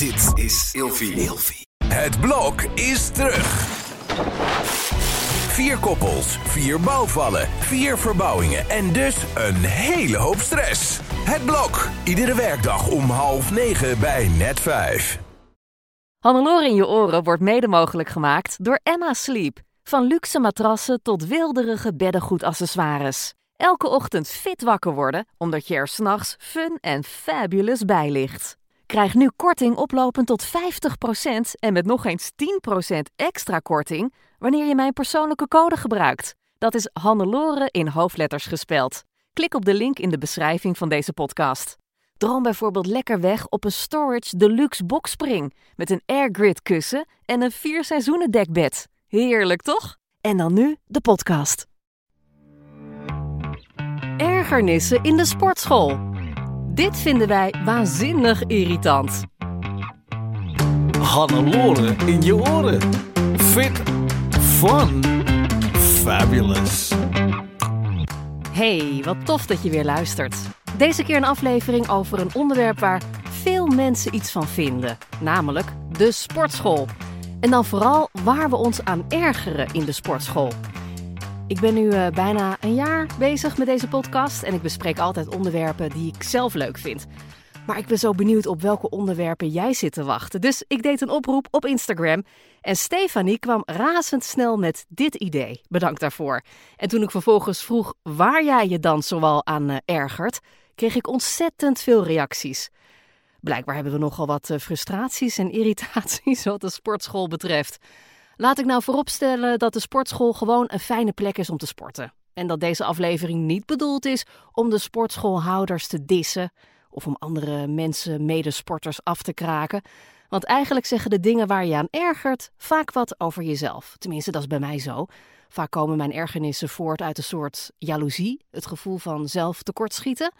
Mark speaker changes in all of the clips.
Speaker 1: Dit is Ilfie. Het blok is terug. Vier koppels, vier bouwvallen, vier verbouwingen en dus een hele hoop stress. Het blok, iedere werkdag om half negen bij net vijf.
Speaker 2: Hannelore in je oren wordt mede mogelijk gemaakt door Emma Sleep. Van luxe matrassen tot wilderige beddengoedaccessoires. Elke ochtend fit wakker worden, omdat je er s'nachts fun en fabulous bij ligt. Krijg nu korting oplopend tot 50% en met nog eens 10% extra korting wanneer je mijn persoonlijke code gebruikt. Dat is Hannelore in hoofdletters gespeld. Klik op de link in de beschrijving van deze podcast. Droom bijvoorbeeld lekker weg op een Storage Deluxe boxspring met een airgrid kussen en een vier seizoenen dekbed. Heerlijk toch? En dan nu de podcast. Ergernissen in de sportschool. Dit vinden wij waanzinnig irritant.
Speaker 3: Hannelore in je oren. Fit, fun, fabulous.
Speaker 2: Hey, wat tof dat je weer luistert. Deze keer een aflevering over een onderwerp waar veel mensen iets van vinden, namelijk de sportschool. En dan vooral waar we ons aan ergeren in de sportschool. Ik ben nu eh, bijna een jaar bezig met deze podcast en ik bespreek altijd onderwerpen die ik zelf leuk vind. Maar ik ben zo benieuwd op welke onderwerpen jij zit te wachten. Dus ik deed een oproep op Instagram en Stefanie kwam razendsnel met dit idee. Bedankt daarvoor. En toen ik vervolgens vroeg waar jij je dan zoal aan uh, ergert, kreeg ik ontzettend veel reacties. Blijkbaar hebben we nogal wat eh, frustraties en irritaties wat de sportschool betreft. Laat ik nou vooropstellen dat de sportschool gewoon een fijne plek is om te sporten. En dat deze aflevering niet bedoeld is om de sportschoolhouders te dissen of om andere mensen, medesporters, af te kraken. Want eigenlijk zeggen de dingen waar je aan ergert vaak wat over jezelf. Tenminste, dat is bij mij zo. Vaak komen mijn ergernissen voort uit een soort jaloezie, het gevoel van zelf tekortschieten.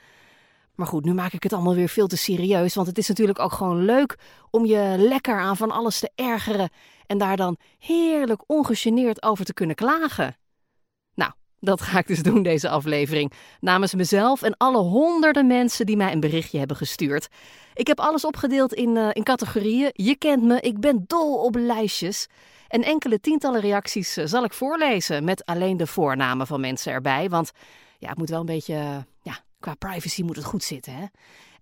Speaker 2: Maar goed, nu maak ik het allemaal weer veel te serieus. Want het is natuurlijk ook gewoon leuk om je lekker aan van alles te ergeren. En daar dan heerlijk ongegeneerd over te kunnen klagen. Nou, dat ga ik dus doen deze aflevering. Namens mezelf en alle honderden mensen die mij een berichtje hebben gestuurd. Ik heb alles opgedeeld in, uh, in categorieën. Je kent me, ik ben dol op lijstjes. En enkele tientallen reacties uh, zal ik voorlezen. Met alleen de voornamen van mensen erbij. Want ja, het moet wel een beetje. Qua privacy moet het goed zitten, hè?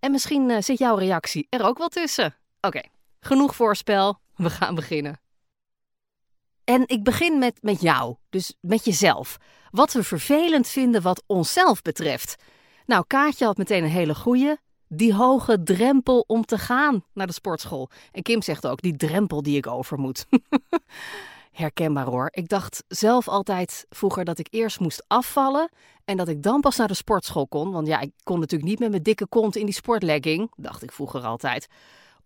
Speaker 2: En misschien uh, zit jouw reactie er ook wel tussen. Oké, genoeg voorspel. We gaan beginnen. En ik begin met, met jou, dus met jezelf. Wat we vervelend vinden wat onszelf betreft. Nou, Kaatje had meteen een hele goeie. Die hoge drempel om te gaan naar de sportschool. En Kim zegt ook, die drempel die ik over moet. herkenbaar hoor. Ik dacht zelf altijd vroeger dat ik eerst moest afvallen en dat ik dan pas naar de sportschool kon. Want ja, ik kon natuurlijk niet met mijn dikke kont in die sportlegging, dacht ik vroeger altijd.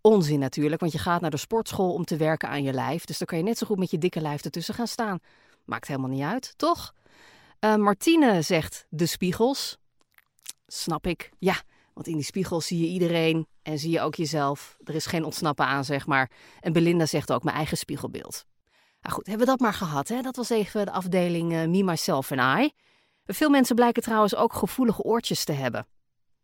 Speaker 2: Onzin natuurlijk, want je gaat naar de sportschool om te werken aan je lijf. Dus dan kan je net zo goed met je dikke lijf ertussen gaan staan. Maakt helemaal niet uit, toch? Uh, Martine zegt de spiegels. Snap ik. Ja, want in die spiegels zie je iedereen en zie je ook jezelf. Er is geen ontsnappen aan, zeg maar. En Belinda zegt ook mijn eigen spiegelbeeld. Nou goed, hebben we dat maar gehad. Hè? Dat was even de afdeling uh, Me, Myself en I. Veel mensen blijken trouwens ook gevoelige oortjes te hebben.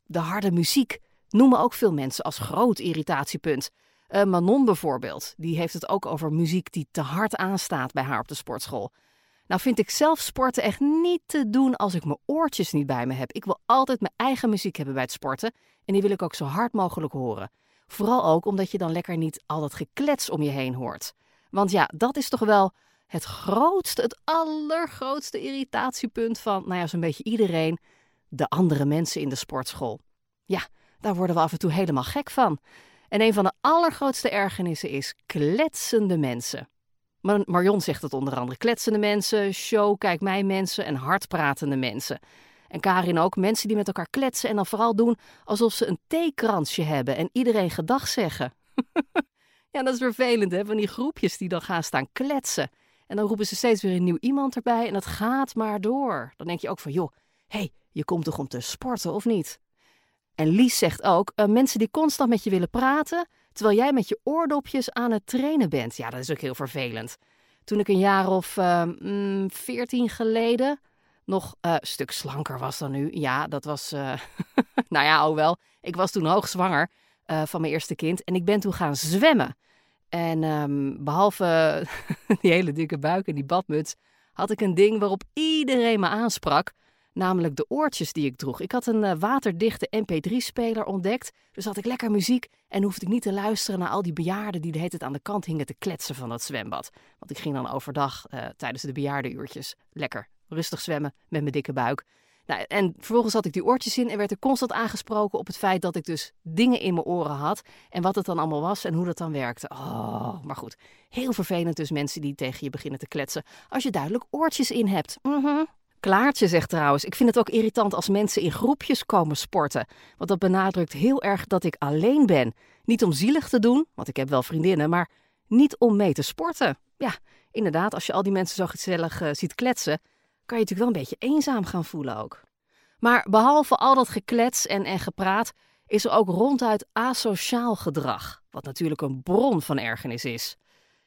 Speaker 2: De harde muziek noemen ook veel mensen als groot irritatiepunt. Uh, Manon bijvoorbeeld, die heeft het ook over muziek die te hard aanstaat bij haar op de sportschool. Nou vind ik zelf sporten echt niet te doen als ik mijn oortjes niet bij me heb. Ik wil altijd mijn eigen muziek hebben bij het sporten en die wil ik ook zo hard mogelijk horen. Vooral ook omdat je dan lekker niet al dat geklets om je heen hoort. Want ja, dat is toch wel het grootste, het allergrootste irritatiepunt van, nou ja, zo'n beetje iedereen, de andere mensen in de sportschool. Ja, daar worden we af en toe helemaal gek van. En een van de allergrootste ergernissen is kletsende mensen. Marion zegt het onder andere: kletsende mensen, show, kijk mij mensen en hardpratende mensen. En Karin ook, mensen die met elkaar kletsen en dan vooral doen alsof ze een theekransje hebben en iedereen gedag zeggen. Ja, dat is vervelend, hè? Van die groepjes die dan gaan staan kletsen. En dan roepen ze steeds weer een nieuw iemand erbij en het gaat maar door. Dan denk je ook van, joh, hey, je komt toch om te sporten of niet? En Lies zegt ook, uh, mensen die constant met je willen praten, terwijl jij met je oordopjes aan het trainen bent. Ja, dat is ook heel vervelend. Toen ik een jaar of uh, veertien geleden nog uh, een stuk slanker was dan nu. Ja, dat was, nou ja, oh wel. Ik was toen hoogzwanger. Eh, van mijn eerste kind. En ik ben toen gaan zwemmen. En ehm, behalve die hele dikke buik en die badmuts, had ik een ding waarop iedereen me aansprak. Namelijk de oortjes die ik droeg. Ik had een uh, waterdichte MP3-speler ontdekt. Dus had ik lekker muziek en hoefde ik niet te luisteren naar al die bejaarden die de hele tijd aan de kant hingen te kletsen van dat zwembad. Want ik ging dan overdag uh, tijdens de bejaardenuurtjes lekker rustig zwemmen met mijn dikke buik. Nou, en vervolgens had ik die oortjes in en werd er constant aangesproken op het feit dat ik dus dingen in mijn oren had. En wat het dan allemaal was en hoe dat dan werkte. Oh, maar goed. Heel vervelend dus mensen die tegen je beginnen te kletsen als je duidelijk oortjes in hebt. Mm Klaartje zegt trouwens, ik vind het ook irritant als mensen in groepjes komen sporten. Want dat benadrukt heel erg dat ik alleen ben. Niet om zielig te doen, want ik heb wel vriendinnen, maar niet om mee te sporten. Ja, inderdaad, als je al die mensen zo gezellig uh, ziet kletsen, kan je natuurlijk wel een beetje eenzaam gaan voelen ook. Maar behalve al dat geklets en, en gepraat, is er ook ronduit asociaal gedrag, wat natuurlijk een bron van ergernis is.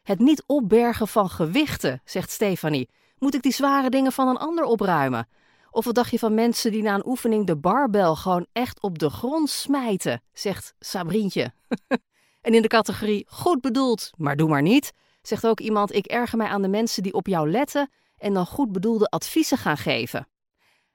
Speaker 2: Het niet opbergen van gewichten, zegt Stefanie. Moet ik die zware dingen van een ander opruimen? Of wat dacht je van mensen die na een oefening de barbel gewoon echt op de grond smijten, zegt Sabrientje. en in de categorie goed bedoeld, maar doe maar niet, zegt ook iemand: Ik erger mij aan de mensen die op jou letten en dan goed bedoelde adviezen gaan geven.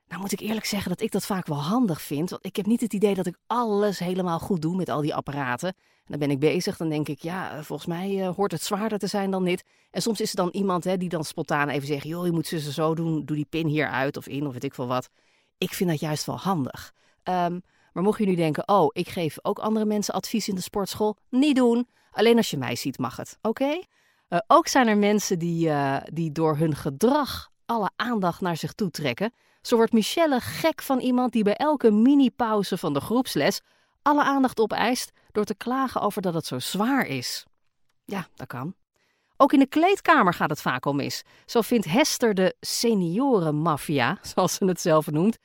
Speaker 2: Nou moet ik eerlijk zeggen dat ik dat vaak wel handig vind. Want ik heb niet het idee dat ik alles helemaal goed doe met al die apparaten. En dan ben ik bezig, dan denk ik, ja, eh, volgens mij uh, hoort het zwaarder te zijn dan dit. En soms is er dan iemand hè, die dan spontaan even zegt, joh, je moet ze zo doen, doe die pin hier uit of in of weet ik veel wat. Ik vind dat juist wel handig. Um, maar mocht je nu denken, oh, ik geef ook andere mensen advies in de sportschool, niet doen. Alleen als je mij ziet mag het, oké? Uh, ook zijn er mensen die, uh, die door hun gedrag alle aandacht naar zich toe trekken. Zo wordt Michelle gek van iemand die bij elke mini-pauze van de groepsles alle aandacht opeist door te klagen over dat het zo zwaar is. Ja, dat kan. Ook in de kleedkamer gaat het vaak al mis. Zo vindt Hester de seniorenmafia, zoals ze het zelf noemt,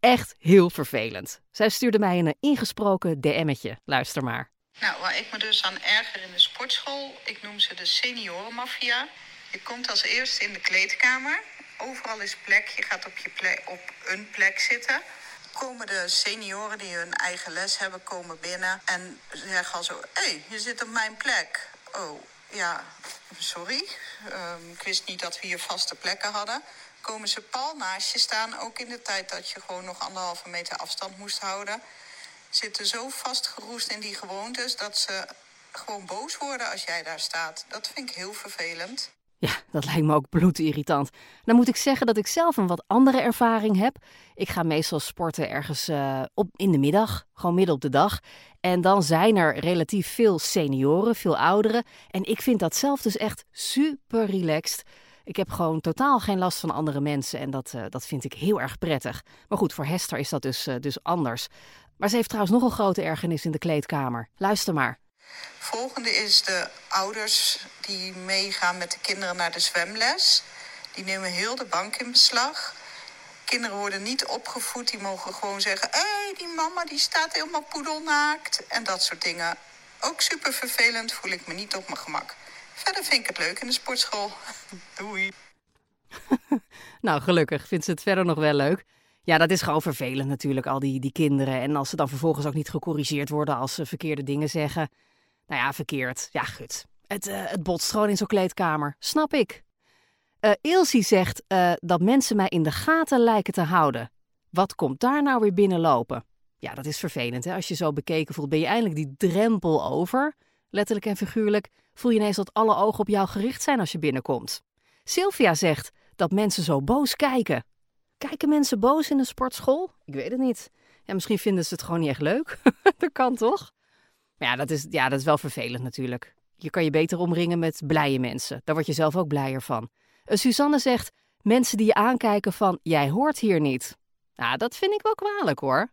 Speaker 2: echt heel vervelend. Zij stuurde mij een ingesproken DM'tje. Luister maar.
Speaker 4: Nou, waar ik me dus aan erger in de sportschool, ik noem ze de seniorenmafia. Je komt als eerste in de kleedkamer. Overal is plek. Je gaat op, je plek, op een plek zitten. Komen de senioren die hun eigen les hebben, komen binnen en zeggen al zo: Hé, hey, je zit op mijn plek. Oh, ja, sorry. Um, ik wist niet dat we hier vaste plekken hadden. Komen ze pal naast je staan, ook in de tijd dat je gewoon nog anderhalve meter afstand moest houden. Zitten zo vastgeroest in die gewoontes dat ze gewoon boos worden als jij daar staat. Dat vind ik heel vervelend.
Speaker 2: Ja, dat lijkt me ook bloedirritant. Dan moet ik zeggen dat ik zelf een wat andere ervaring heb. Ik ga meestal sporten ergens uh, op, in de middag, gewoon midden op de dag. En dan zijn er relatief veel senioren, veel ouderen. En ik vind dat zelf dus echt super relaxed. Ik heb gewoon totaal geen last van andere mensen en dat, uh, dat vind ik heel erg prettig. Maar goed, voor Hester is dat dus, uh, dus anders. Maar ze heeft trouwens nog een grote ergernis in de kleedkamer. Luister maar.
Speaker 4: Volgende is de ouders die meegaan met de kinderen naar de zwemles. Die nemen heel de bank in beslag. Kinderen worden niet opgevoed, die mogen gewoon zeggen: hé, hey, die mama die staat helemaal poedelnaakt. En dat soort dingen. Ook super vervelend, voel ik me niet op mijn gemak. Verder vind ik het leuk in de sportschool. Doei.
Speaker 2: nou, gelukkig vindt ze het verder nog wel leuk. Ja, dat is gewoon vervelend natuurlijk, al die, die kinderen. En als ze dan vervolgens ook niet gecorrigeerd worden als ze verkeerde dingen zeggen. Nou ja, verkeerd. Ja, goed. Het, uh, het botst gewoon in zo'n kleedkamer. Snap ik. Uh, zegt uh, dat mensen mij in de gaten lijken te houden. Wat komt daar nou weer binnenlopen? Ja, dat is vervelend. Hè? Als je zo bekeken voelt, ben je eindelijk die drempel over. Letterlijk en figuurlijk voel je ineens dat alle ogen op jou gericht zijn als je binnenkomt. Sylvia zegt dat mensen zo boos kijken. Kijken mensen boos in een sportschool? Ik weet het niet. Ja, misschien vinden ze het gewoon niet echt leuk. dat kan toch? Maar ja dat, is, ja, dat is wel vervelend natuurlijk. Je kan je beter omringen met blije mensen. Daar word je zelf ook blijer van. Uh, Suzanne zegt: mensen die je aankijken van jij hoort hier niet. Nou, dat vind ik wel kwalijk hoor.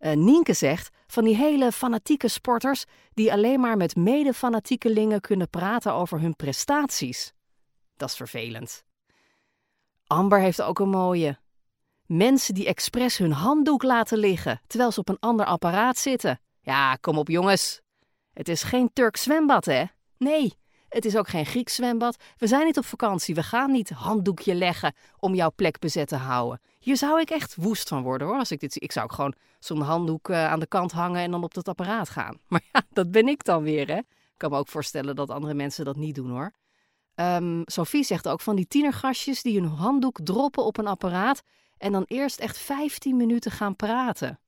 Speaker 2: Uh, Nienke zegt: van die hele fanatieke sporters die alleen maar met mede-fanatiekelingen kunnen praten over hun prestaties. Dat is vervelend. Amber heeft ook een mooie. Mensen die expres hun handdoek laten liggen terwijl ze op een ander apparaat zitten. Ja, kom op jongens. Het is geen Turk zwembad, hè? Nee, Het is ook geen Grieks zwembad. We zijn niet op vakantie. We gaan niet handdoekje leggen om jouw plek bezet te houden. Hier zou ik echt woest van worden hoor. Als ik dit zie. Ik zou ook gewoon zo'n handdoek uh, aan de kant hangen en dan op dat apparaat gaan. Maar ja, dat ben ik dan weer hè. Ik kan me ook voorstellen dat andere mensen dat niet doen hoor. Um, Sophie zegt ook van die tienergastjes die hun handdoek droppen op een apparaat en dan eerst echt 15 minuten gaan praten.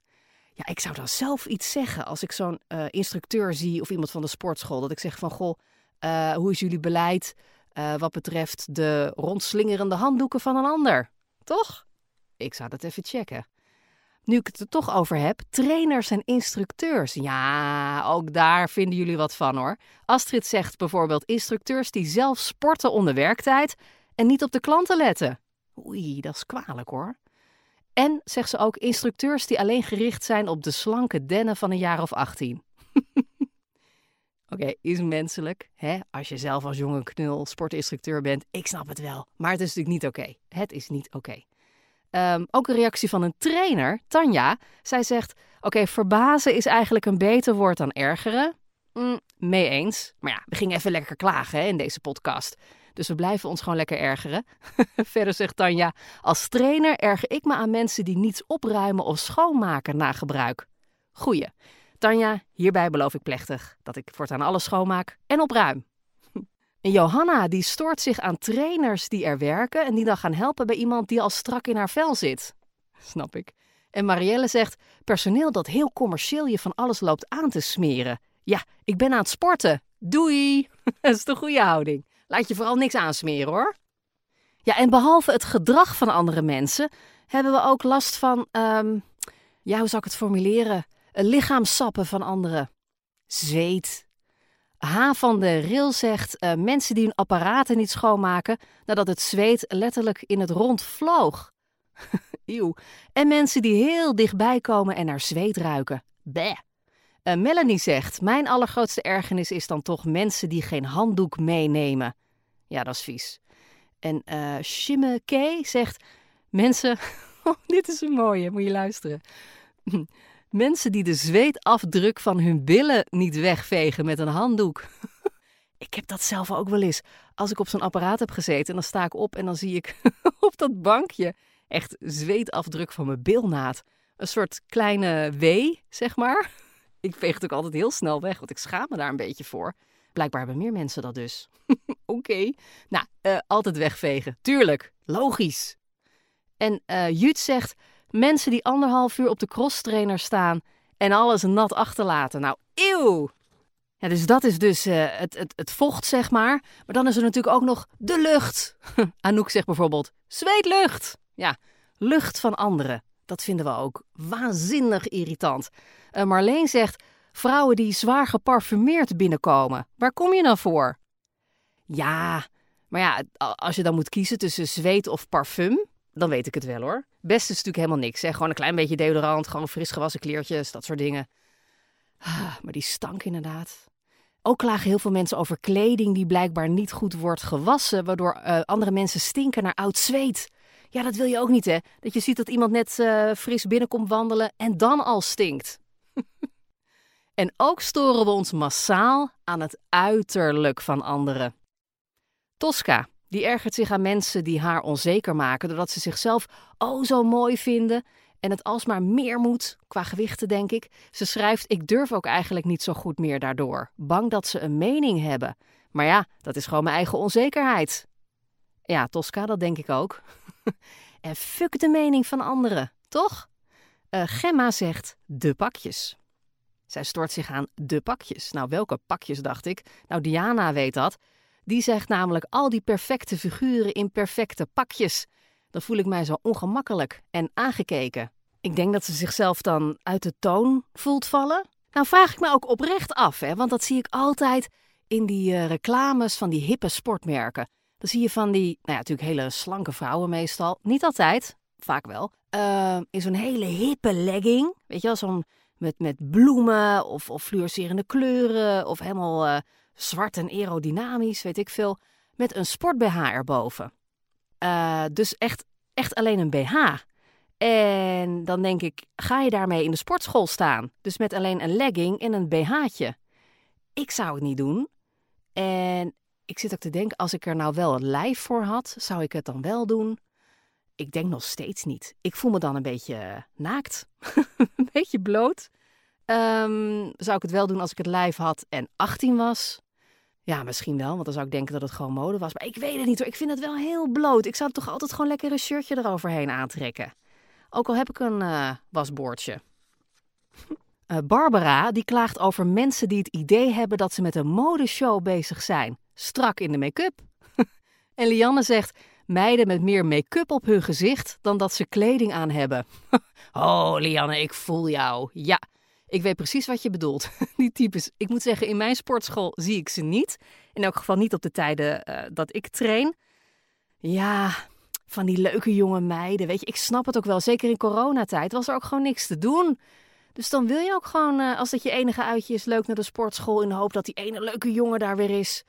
Speaker 2: Ja, ik zou dan zelf iets zeggen als ik zo'n uh, instructeur zie of iemand van de sportschool. Dat ik zeg van, goh, uh, hoe is jullie beleid uh, wat betreft de rondslingerende handdoeken van een ander? Toch? Ik zou dat even checken. Nu ik het er toch over heb, trainers en instructeurs. Ja, ook daar vinden jullie wat van hoor. Astrid zegt bijvoorbeeld instructeurs die zelf sporten onder werktijd en niet op de klanten letten. Oei, dat is kwalijk hoor. En, zegt ze ook, instructeurs die alleen gericht zijn op de slanke dennen van een jaar of 18. Oké, is menselijk. Hè? Als je zelf als jonge knul sportinstructeur bent, ik snap het wel. Maar het is natuurlijk niet oké. Het is niet oké. Um, ook een reactie van een trainer, Tanja. Zij zegt: Oké, verbazen is eigenlijk een beter woord dan ergeren. Mm, mee eens. Maar ja, we gingen even lekker klagen hè, in deze podcast. Dus we blijven ons gewoon lekker ergeren. Verder zegt Tanja: Als trainer erger ik me aan mensen die niets opruimen of schoonmaken na gebruik. Goeie. Tanja, hierbij beloof ik plechtig dat ik voortaan alles schoonmaak en opruim. En Johanna die stoort zich aan trainers die er werken en die dan gaan helpen bij iemand die al strak in haar vel zit. Snap ik. En Marielle zegt: personeel dat heel commercieel je van alles loopt aan te smeren. Ja, ik ben aan het sporten. Doei! dat is de goede houding. Laat je vooral niks aansmeren hoor. Ja, en behalve het gedrag van andere mensen hebben we ook last van, um, ja, hoe zou ik het formuleren? Lichaamsappen van anderen. Zweet, H. van de Ril zegt uh, mensen die hun apparaten niet schoonmaken nadat het zweet letterlijk in het rond vloog. Eeuw. En mensen die heel dichtbij komen en naar zweet ruiken. Bleh. Uh, Melanie zegt: Mijn allergrootste ergernis is dan toch mensen die geen handdoek meenemen. Ja, dat is vies. En uh, Shimme K zegt: Mensen. Oh, dit is een mooie, moet je luisteren. Mensen die de zweetafdruk van hun billen niet wegvegen met een handdoek. ik heb dat zelf ook wel eens. Als ik op zo'n apparaat heb gezeten en dan sta ik op en dan zie ik op dat bankje echt zweetafdruk van mijn bilnaad. Een soort kleine W, zeg maar. Ik veeg het ook altijd heel snel weg, want ik schaam me daar een beetje voor. Blijkbaar hebben meer mensen dat dus. Oké. Nou, uh, altijd wegvegen. Tuurlijk. Logisch. En uh, Jut zegt: Mensen die anderhalf uur op de crosstrainer staan en alles nat achterlaten. Nou, eeuw! Ja, dus dat is dus uh, het, het, het vocht, zeg maar. Maar dan is er natuurlijk ook nog de lucht. Anouk zegt bijvoorbeeld zweetlucht. Ja, lucht van anderen. Dat vinden we ook waanzinnig irritant. Uh, Marleen zegt vrouwen die zwaar geparfumeerd binnenkomen. Waar kom je nou voor? Ja, maar ja, als je dan moet kiezen tussen zweet of parfum, dan weet ik het wel hoor. Best is natuurlijk helemaal niks. Hè? Gewoon een klein beetje deodorant, gewoon fris gewassen kleertjes, dat soort dingen. Ah, maar die stank inderdaad. Ook klagen heel veel mensen over kleding die blijkbaar niet goed wordt gewassen, waardoor uh, andere mensen stinken naar oud zweet. Ja, dat wil je ook niet, hè? Dat je ziet dat iemand net uh, fris binnenkomt wandelen en dan al stinkt. en ook storen we ons massaal aan het uiterlijk van anderen. Tosca, die ergert zich aan mensen die haar onzeker maken doordat ze zichzelf oh zo mooi vinden en het alsmaar meer moet, qua gewichten denk ik. Ze schrijft: Ik durf ook eigenlijk niet zo goed meer daardoor. Bang dat ze een mening hebben. Maar ja, dat is gewoon mijn eigen onzekerheid. Ja, Tosca, dat denk ik ook. en fuck de mening van anderen, toch? Uh, Gemma zegt: De pakjes. Zij stort zich aan de pakjes. Nou, welke pakjes dacht ik? Nou, Diana weet dat. Die zegt namelijk al die perfecte figuren in perfecte pakjes. Dan voel ik mij zo ongemakkelijk en aangekeken. Ik denk dat ze zichzelf dan uit de toon voelt vallen. Nou vraag ik me ook oprecht af, hè, want dat zie ik altijd in die uh, reclames van die hippe sportmerken. Dan zie je van die, nou ja, natuurlijk hele slanke vrouwen meestal. Niet altijd, vaak wel. Uh, in zo'n hele hippe legging. Weet je wel, zo'n met, met bloemen of, of fluorescerende kleuren. Of helemaal uh, zwart en aerodynamisch, weet ik veel, met een sport-BH erboven. Uh, dus echt, echt alleen een BH. En dan denk ik, ga je daarmee in de sportschool staan? Dus met alleen een legging en een BH'tje. Ik zou het niet doen. En ik zit ook te denken, als ik er nou wel een lijf voor had, zou ik het dan wel doen? Ik denk nog steeds niet. Ik voel me dan een beetje eh, naakt. een beetje bloot. Ehm, zou ik het wel doen als ik het lijf had en 18 was? Ja, misschien wel, want dan zou ik denken dat het gewoon mode was. Maar ik weet het niet hoor. Ik vind het wel heel bloot. Ik zou toch altijd gewoon lekker een shirtje eroverheen aantrekken. Ook al heb ik een uh, wasboordje. Uh, Barbara die klaagt over mensen die het idee hebben dat ze met een modeshow bezig zijn. Strak in de make-up. en Lianne zegt: meiden met meer make-up op hun gezicht dan dat ze kleding aan hebben. oh, Lianne, ik voel jou. Ja, ik weet precies wat je bedoelt. Die types. Ik moet zeggen, in mijn sportschool zie ik ze niet. In elk geval niet op de tijden uh, dat ik train. Ja, van die leuke jonge meiden. Weet je, ik snap het ook wel. Zeker in coronatijd was er ook gewoon niks te doen. Dus dan wil je ook gewoon, uh, als dat je enige uitje is, leuk naar de sportschool in de hoop dat die ene leuke jongen daar weer is.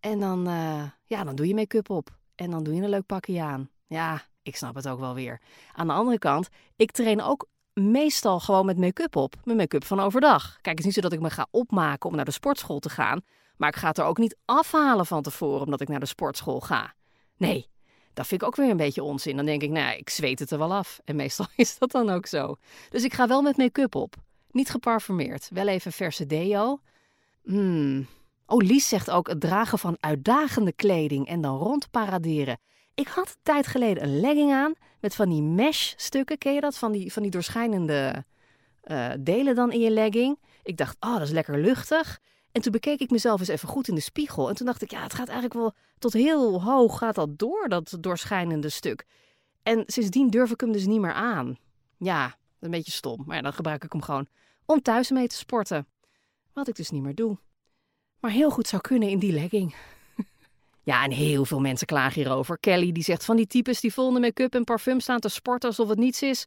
Speaker 2: En dan, uh, ja, dan doe je make-up op. En dan doe je een leuk pakje aan. Ja, ik snap het ook wel weer. Aan de andere kant, ik train ook meestal gewoon met make-up op. Mijn make-up van overdag. Kijk, het is niet zo dat ik me ga opmaken om naar de sportschool te gaan. Maar ik ga het er ook niet afhalen van tevoren omdat ik naar de sportschool ga. Nee, dat vind ik ook weer een beetje onzin. Dan denk ik, nou, ik zweet het er wel af. En meestal is dat dan ook zo. Dus ik ga wel met make-up op. Niet geparfumeerd. Wel even verse deo. Hmm. Oh, Lies zegt ook het dragen van uitdagende kleding en dan rondparaderen. Ik had een tijd geleden een legging aan met van die mesh stukken. Ken je dat? Van die, van die doorschijnende uh, delen dan in je legging. Ik dacht, oh, dat is lekker luchtig. En toen bekeek ik mezelf eens even goed in de spiegel. En toen dacht ik, ja, het gaat eigenlijk wel tot heel hoog gaat dat door, dat doorschijnende stuk. En sindsdien durf ik hem dus niet meer aan. Ja, een beetje stom. Maar ja, dan gebruik ik hem gewoon om thuis mee te sporten. Wat ik dus niet meer doe. Maar heel goed zou kunnen in die legging. Ja, en heel veel mensen klagen hierover. Kelly die zegt van die types die vol make-up en parfum staan te sporten alsof het niets is.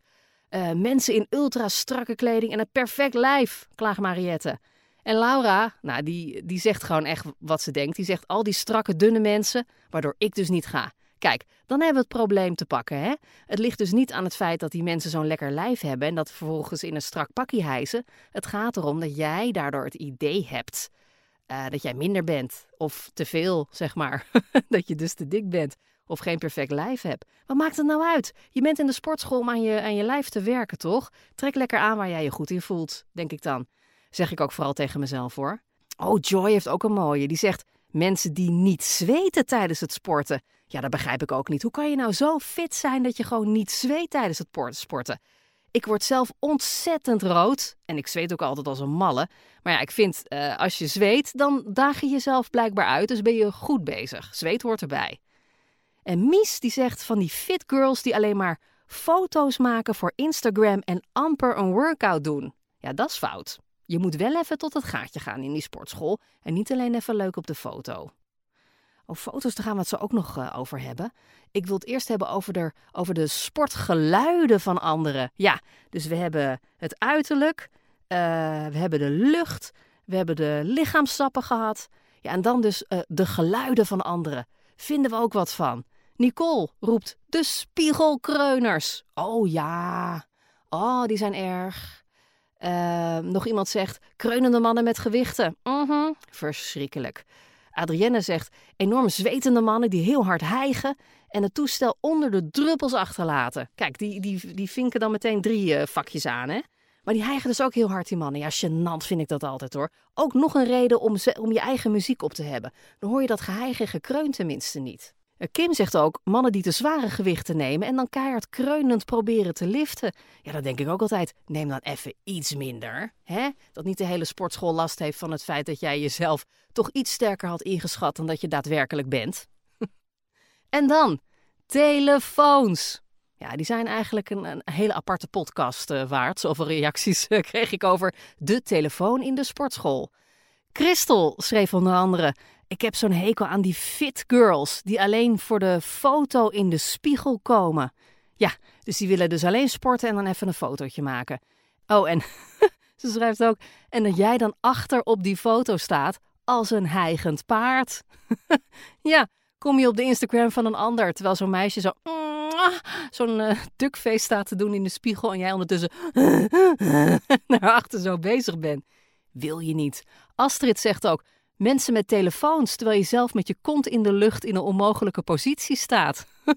Speaker 2: Uh, mensen in ultra strakke kleding en een perfect lijf, klaagt Mariette. En Laura, nou, die, die zegt gewoon echt wat ze denkt. Die zegt al die strakke, dunne mensen, waardoor ik dus niet ga. Kijk, dan hebben we het probleem te pakken. Hè? Het ligt dus niet aan het feit dat die mensen zo'n lekker lijf hebben en dat vervolgens in een strak pakje hijsen. Het gaat erom dat jij daardoor het idee hebt uh, dat jij minder bent. Of te veel, zeg maar. dat je dus te dik bent. Of geen perfect lijf hebt. Wat maakt het nou uit? Je bent in de sportschool om aan je, aan je lijf te werken, toch? Trek lekker aan waar jij je goed in voelt, denk ik dan. Zeg ik ook vooral tegen mezelf hoor. Oh, Joy heeft ook een mooie. Die zegt: Mensen die niet zweten tijdens het sporten. Ja, dat begrijp ik ook niet. Hoe kan je nou zo fit zijn dat je gewoon niet zweet tijdens het sporten? Ik word zelf ontzettend rood. En ik zweet ook altijd als een malle. Maar ja, ik vind, uh, als je zweet, dan daag je jezelf blijkbaar uit. Dus ben je goed bezig. Zweet hoort erbij. En Mies die zegt van die fit girls die alleen maar foto's maken voor Instagram en amper een workout doen. Ja, dat is fout. Je moet wel even tot het gaatje gaan in die sportschool en niet alleen even leuk op de foto. Oh, foto's, daar gaan het zo ook nog uh, over hebben. Ik wil het eerst hebben over de, over de sportgeluiden van anderen. Ja, dus we hebben het uiterlijk, uh, we hebben de lucht, we hebben de lichaamstappen gehad. Ja, en dan dus uh, de geluiden van anderen. Vinden we ook wat van. Nicole roept de spiegelkreuners. Oh ja, oh, die zijn erg. Nog iemand zegt kreunende mannen met gewichten. -hmm. Verschrikkelijk. Adrienne zegt enorm zwetende mannen die heel hard hijgen en het toestel onder de druppels achterlaten. Kijk, die, die, die vinken dan meteen drie uh, vakjes aan, hè? Maar die hijgen dus ook heel hard, die mannen. Ja, gênant vind ik dat altijd hoor. Ook nog een reden om, om je eigen muziek op te hebben. Dan hoor je dat geheig en gekreun tenminste niet. Eh, Kim zegt ook mannen die te zware gewichten nemen en dan keihard kreunend proberen te liften. Ja, dan denk ik ook altijd, neem dan even iets minder. Hè? Dat niet de hele sportschool last heeft van het feit dat jij jezelf toch iets sterker had ingeschat dan dat je daadwerkelijk bent. en dan, telefoons. Ja, die zijn eigenlijk een, een hele aparte podcast uh, waard. Zoveel reacties uh, kreeg ik over de telefoon in de sportschool. Christel schreef onder andere: Ik heb zo'n hekel aan die fit girls die alleen voor de foto in de spiegel komen. Ja, dus die willen dus alleen sporten en dan even een fotootje maken. Oh, en ze schrijft ook: En dat jij dan achter op die foto staat als een hijgend paard. ja, kom je op de Instagram van een ander terwijl zo'n meisje zo. Zo'n uh, duckface staat te doen in de spiegel en jij ondertussen naar achter zo bezig bent. Wil je niet. Astrid zegt ook: Mensen met telefoons terwijl je zelf met je kont in de lucht in een onmogelijke positie staat.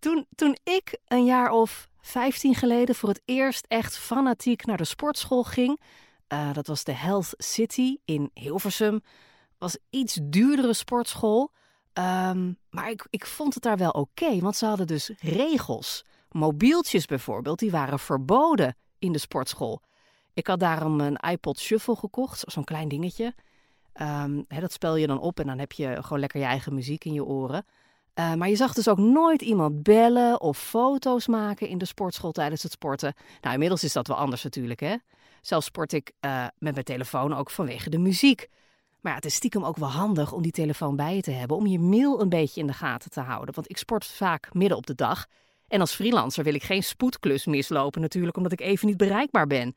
Speaker 2: toen, toen ik een jaar of 15 geleden voor het eerst echt fanatiek naar de sportschool ging, uh, dat was de Health City in Hilversum, was iets duurdere sportschool. Um, maar ik, ik vond het daar wel oké, want ze hadden dus regels. Mobieltjes bijvoorbeeld, die waren verboden in de sportschool. Ik had daarom een iPod Shuffle gekocht, zo'n klein dingetje. Um, dat spel je dan op en dan heb je gewoon lekker je eigen muziek in je oren. Uh, maar je zag dus ook nooit iemand bellen of foto's maken in de sportschool tijdens het sporten. Nou, inmiddels is dat wel anders natuurlijk, hè. Zelf sport ik uh, met mijn telefoon ook vanwege de muziek. Maar ja, het is stiekem ook wel handig om die telefoon bij je te hebben, om je mail een beetje in de gaten te houden. Want ik sport vaak midden op de dag. En als freelancer wil ik geen spoedklus mislopen natuurlijk, omdat ik even niet bereikbaar ben.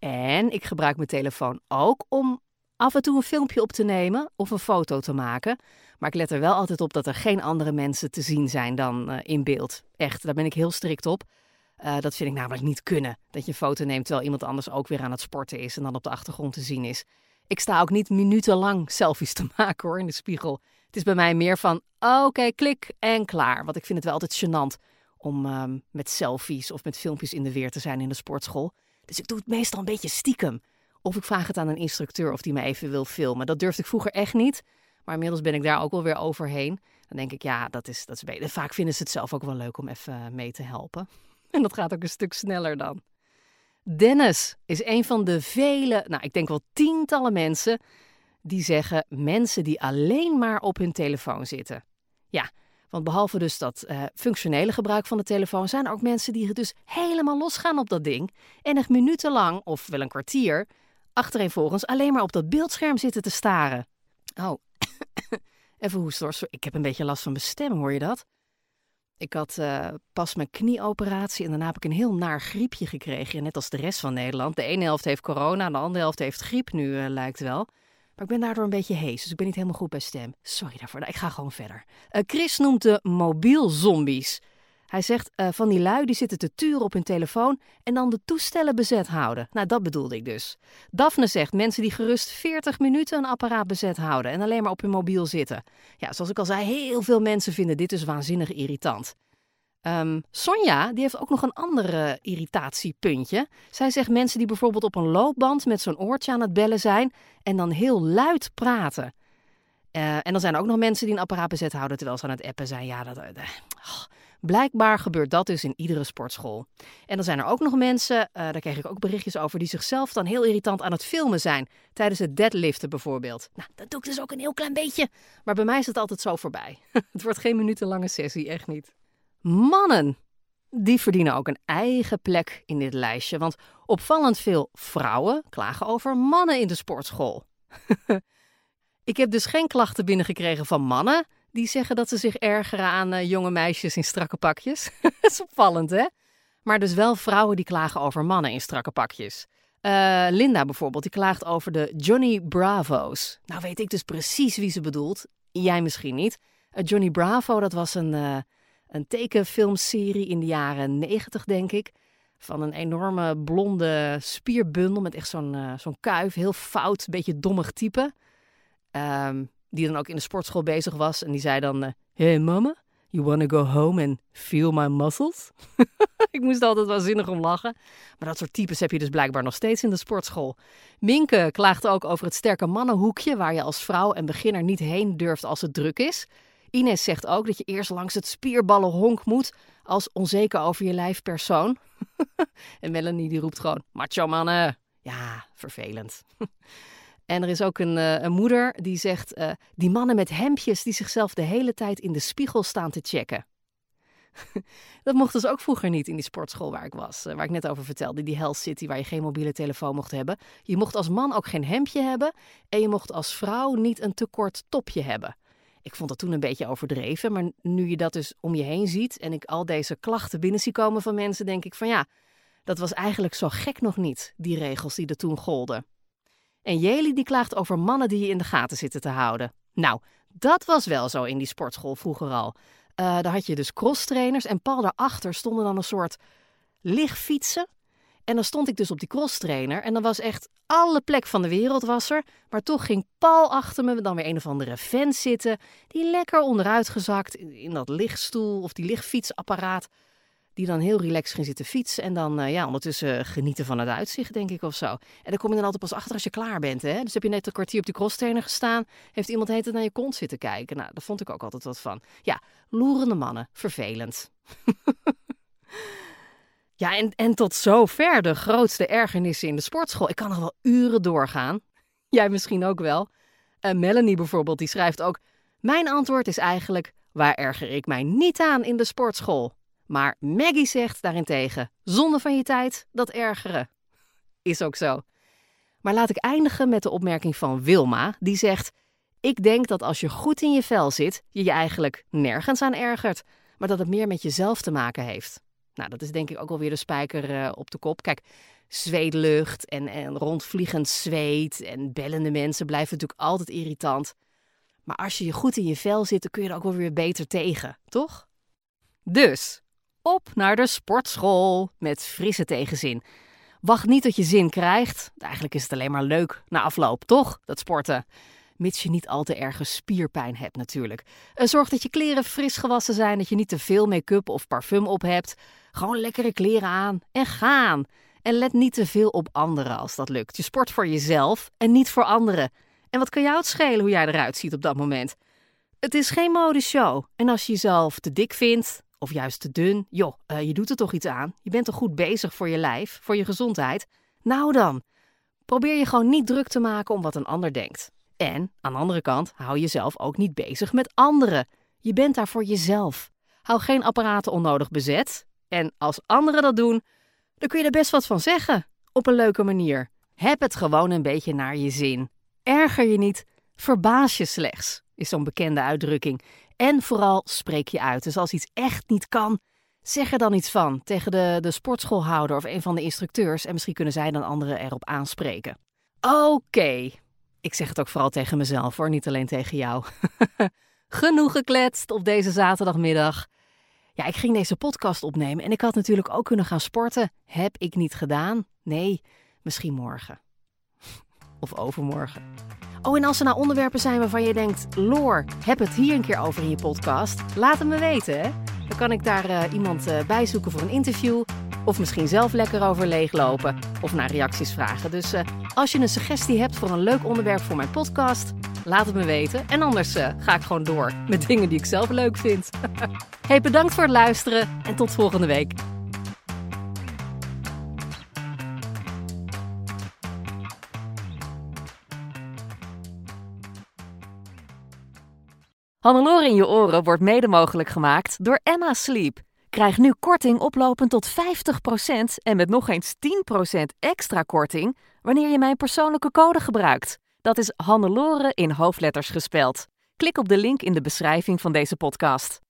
Speaker 2: En ik gebruik mijn telefoon ook om af en toe een filmpje op te nemen of een foto te maken. Maar ik let er wel altijd op dat er geen andere mensen te zien zijn dan uh, in beeld. Echt, daar ben ik heel strikt op. Uh, dat vind ik namelijk niet kunnen. Dat je een foto neemt terwijl iemand anders ook weer aan het sporten is en dan op de achtergrond te zien is. Ik sta ook niet minutenlang selfies te maken hoor in de spiegel. Het is bij mij meer van oké, klik en klaar. Want ik vind het wel altijd gênant om uh, met selfies of met filmpjes in de weer te zijn in de sportschool. Dus ik doe het meestal een beetje stiekem. Of ik vraag het aan een instructeur of die me even wil filmen. Dat durfde ik vroeger echt niet. Maar inmiddels ben ik daar ook wel weer overheen. Dan denk ik, ja, dat is, dat is beter. Vaak vinden ze het zelf ook wel leuk om even mee te helpen. En dat gaat ook een stuk sneller dan. Dennis is een van de vele, nou ik denk wel tientallen mensen die zeggen mensen die alleen maar op hun telefoon zitten. Ja, want behalve dus dat uh, functionele gebruik van de telefoon, zijn er ook mensen die dus helemaal losgaan op dat ding en echt minutenlang, of wel een kwartier, achtereenvolgens alleen maar op dat beeldscherm zitten te staren. Oh, even hoesten hoor. Ik heb een beetje last van mijn stem, hoor je dat? Ik had uh, pas mijn knieoperatie en daarna heb ik een heel naar griepje gekregen. Net als de rest van Nederland. De ene helft heeft corona, de andere helft heeft griep nu, uh, lijkt wel. Maar ik ben daardoor een beetje hees, dus ik ben niet helemaal goed bij stem. Sorry daarvoor, ik ga gewoon verder. Uh, Chris noemt de mobielzombies. Hij zegt uh, van die lui die zitten te turen op hun telefoon en dan de toestellen bezet houden. Nou, dat bedoelde ik dus. Daphne zegt mensen die gerust 40 minuten een apparaat bezet houden en alleen maar op hun mobiel zitten. Ja, zoals ik al zei, heel veel mensen vinden dit dus waanzinnig irritant. Um, Sonja, die heeft ook nog een ander irritatiepuntje. Zij zegt mensen die bijvoorbeeld op een loopband met zo'n oortje aan het bellen zijn en dan heel luid praten. Uh, en dan zijn er ook nog mensen die een apparaat bezet houden terwijl ze aan het appen zijn. Ja, dat, uh, oh, Blijkbaar gebeurt dat dus in iedere sportschool. En dan zijn er ook nog mensen, daar kreeg ik ook berichtjes over, die zichzelf dan heel irritant aan het filmen zijn. Tijdens het deadliften bijvoorbeeld. Nou, dat doe ik dus ook een heel klein beetje. Maar bij mij is het altijd zo voorbij. het wordt geen minutenlange sessie, echt niet. Mannen, die verdienen ook een eigen plek in dit lijstje. Want opvallend veel vrouwen klagen over mannen in de sportschool. ik heb dus geen klachten binnengekregen van mannen die zeggen dat ze zich ergeren aan uh, jonge meisjes in strakke pakjes. dat is opvallend, hè? Maar dus wel vrouwen die klagen over mannen in strakke pakjes. Uh, Linda bijvoorbeeld, die klaagt over de Johnny Bravo's. Nou weet ik dus precies wie ze bedoelt. Jij misschien niet. Uh, Johnny Bravo, dat was een, een tekenfilmserie in de jaren negentig, denk ik. Van een enorme blonde spierbundel met echt zo'n zo'n kuif. Heel fout, beetje dommig type. Um, die dan ook in de sportschool bezig was. En die zei dan, uh, hey mama, you wanna go home and feel my muscles? ik moest altijd wel zinnig om lachen. Maar dat soort types heb je dus blijkbaar nog steeds in de sportschool. Minke klaagt ook over het sterke mannenhoekje... waar je als vrouw en beginner niet heen durft als het druk is. Ines zegt ook dat je eerst langs het spierballenhonk moet... als onzeker over je lijf persoon. en Melanie die roept gewoon, macho mannen. Ja, vervelend. En er is ook een, uh, een moeder die zegt: uh, die mannen met hemdjes die zichzelf de hele tijd in de spiegel staan te checken. dat mocht dus ook vroeger niet in die sportschool waar ik was, uh, waar ik net over vertelde, die Hell City waar je geen mobiele telefoon mocht hebben. Je mocht als man ook geen hemdje hebben en je mocht als vrouw niet een te kort topje hebben. Ik vond dat toen een beetje overdreven, maar nu je dat dus om je heen ziet en ik al deze klachten binnen zie komen van mensen, denk ik van ja, dat was eigenlijk zo gek nog niet, die regels die er toen golden. En Jeli die klaagt over mannen die je in de gaten zitten te houden. Nou, dat was wel zo in die sportschool vroeger al. Uh, daar had je dus crosstrainers en pal daarachter stonden dan een soort lichtfietsen. En dan stond ik dus op die crosstrainer en dan was echt alle plek van de wereld was er. Maar toch ging Paul achter me dan weer een of andere vent zitten. Die lekker onderuit gezakt in dat lichtstoel of die lichtfietsapparaat. Die dan heel relaxed ging zitten fietsen. En dan uh, ja, ondertussen genieten van het uitzicht, denk ik of zo. En dan kom je dan altijd pas achter als je klaar bent. Hè? Dus heb je net een kwartier op die crosstrainer gestaan. Heeft iemand het naar je kont zitten kijken. Nou, daar vond ik ook altijd wat van. Ja, loerende mannen. Vervelend. Ja, en, en tot zover de grootste ergernissen in de sportschool. Ik kan nog wel uren doorgaan. Jij misschien ook wel. Uh, Melanie bijvoorbeeld, die schrijft ook... Mijn antwoord is eigenlijk, waar erger ik mij niet aan in de sportschool? Maar Maggie zegt daarentegen, zonde van je tijd, dat ergeren. Is ook zo. Maar laat ik eindigen met de opmerking van Wilma, die zegt... Ik denk dat als je goed in je vel zit, je je eigenlijk nergens aan ergert, maar dat het meer met jezelf te maken heeft. Nou, dat is denk ik ook alweer de spijker uh, op de kop. Kijk, zweetlucht en, en rondvliegend zweet en bellende mensen blijven natuurlijk altijd irritant. Maar als je je goed in je vel zit, dan kun je er ook wel weer beter tegen, toch? Dus, op naar de sportschool met frisse tegenzin. Wacht niet tot je zin krijgt. Eigenlijk is het alleen maar leuk na afloop, toch? Dat sporten. Mits je niet al te erge spierpijn hebt natuurlijk. Uh, zorg dat je kleren fris gewassen zijn, dat je niet te veel make-up of parfum op hebt. Gewoon lekkere kleren aan en gaan. En let niet te veel op anderen als dat lukt. Je sport voor jezelf en niet voor anderen. En wat kan jou het schelen hoe jij eruit ziet op dat moment? Het is geen modeshow. En als je jezelf te dik vindt, of juist te dun, joh, uh, je doet er toch iets aan. Je bent toch goed bezig voor je lijf, voor je gezondheid? Nou dan, probeer je gewoon niet druk te maken om wat een ander denkt. En aan de andere kant, hou jezelf ook niet bezig met anderen. Je bent daar voor jezelf. Hou geen apparaten onnodig bezet. En als anderen dat doen, dan kun je er best wat van zeggen. Op een leuke manier. Heb het gewoon een beetje naar je zin. Erger je niet, verbaas je slechts, is zo'n bekende uitdrukking. En vooral spreek je uit. Dus als iets echt niet kan, zeg er dan iets van tegen de, de sportschoolhouder of een van de instructeurs. En misschien kunnen zij dan anderen erop aanspreken. Oké, ik zeg het ook vooral tegen mezelf hoor, niet alleen tegen jou. Genoeg gekletst op deze zaterdagmiddag. Ja, ik ging deze podcast opnemen en ik had natuurlijk ook kunnen gaan sporten. Heb ik niet gedaan? Nee, misschien morgen. Of overmorgen. Oh, en als er nou onderwerpen zijn waarvan je denkt: Loor, heb het hier een keer over in je podcast? Laat het me weten. Hè? Dan kan ik daar uh, iemand uh, bij zoeken voor een interview. Of misschien zelf lekker over leeglopen. Of naar reacties vragen. Dus uh, als je een suggestie hebt voor een leuk onderwerp voor mijn podcast, laat het me weten. En anders ga ik gewoon door met dingen die ik zelf leuk vind. hey, bedankt voor het luisteren en tot volgende week. Hannelore in je oren wordt mede mogelijk gemaakt door Emma Sleep. Krijg nu korting oplopend tot 50% en met nog eens 10% extra korting wanneer je mijn persoonlijke code gebruikt. Dat is Hannelore in hoofdletters gespeld. Klik op de link in de beschrijving van deze podcast.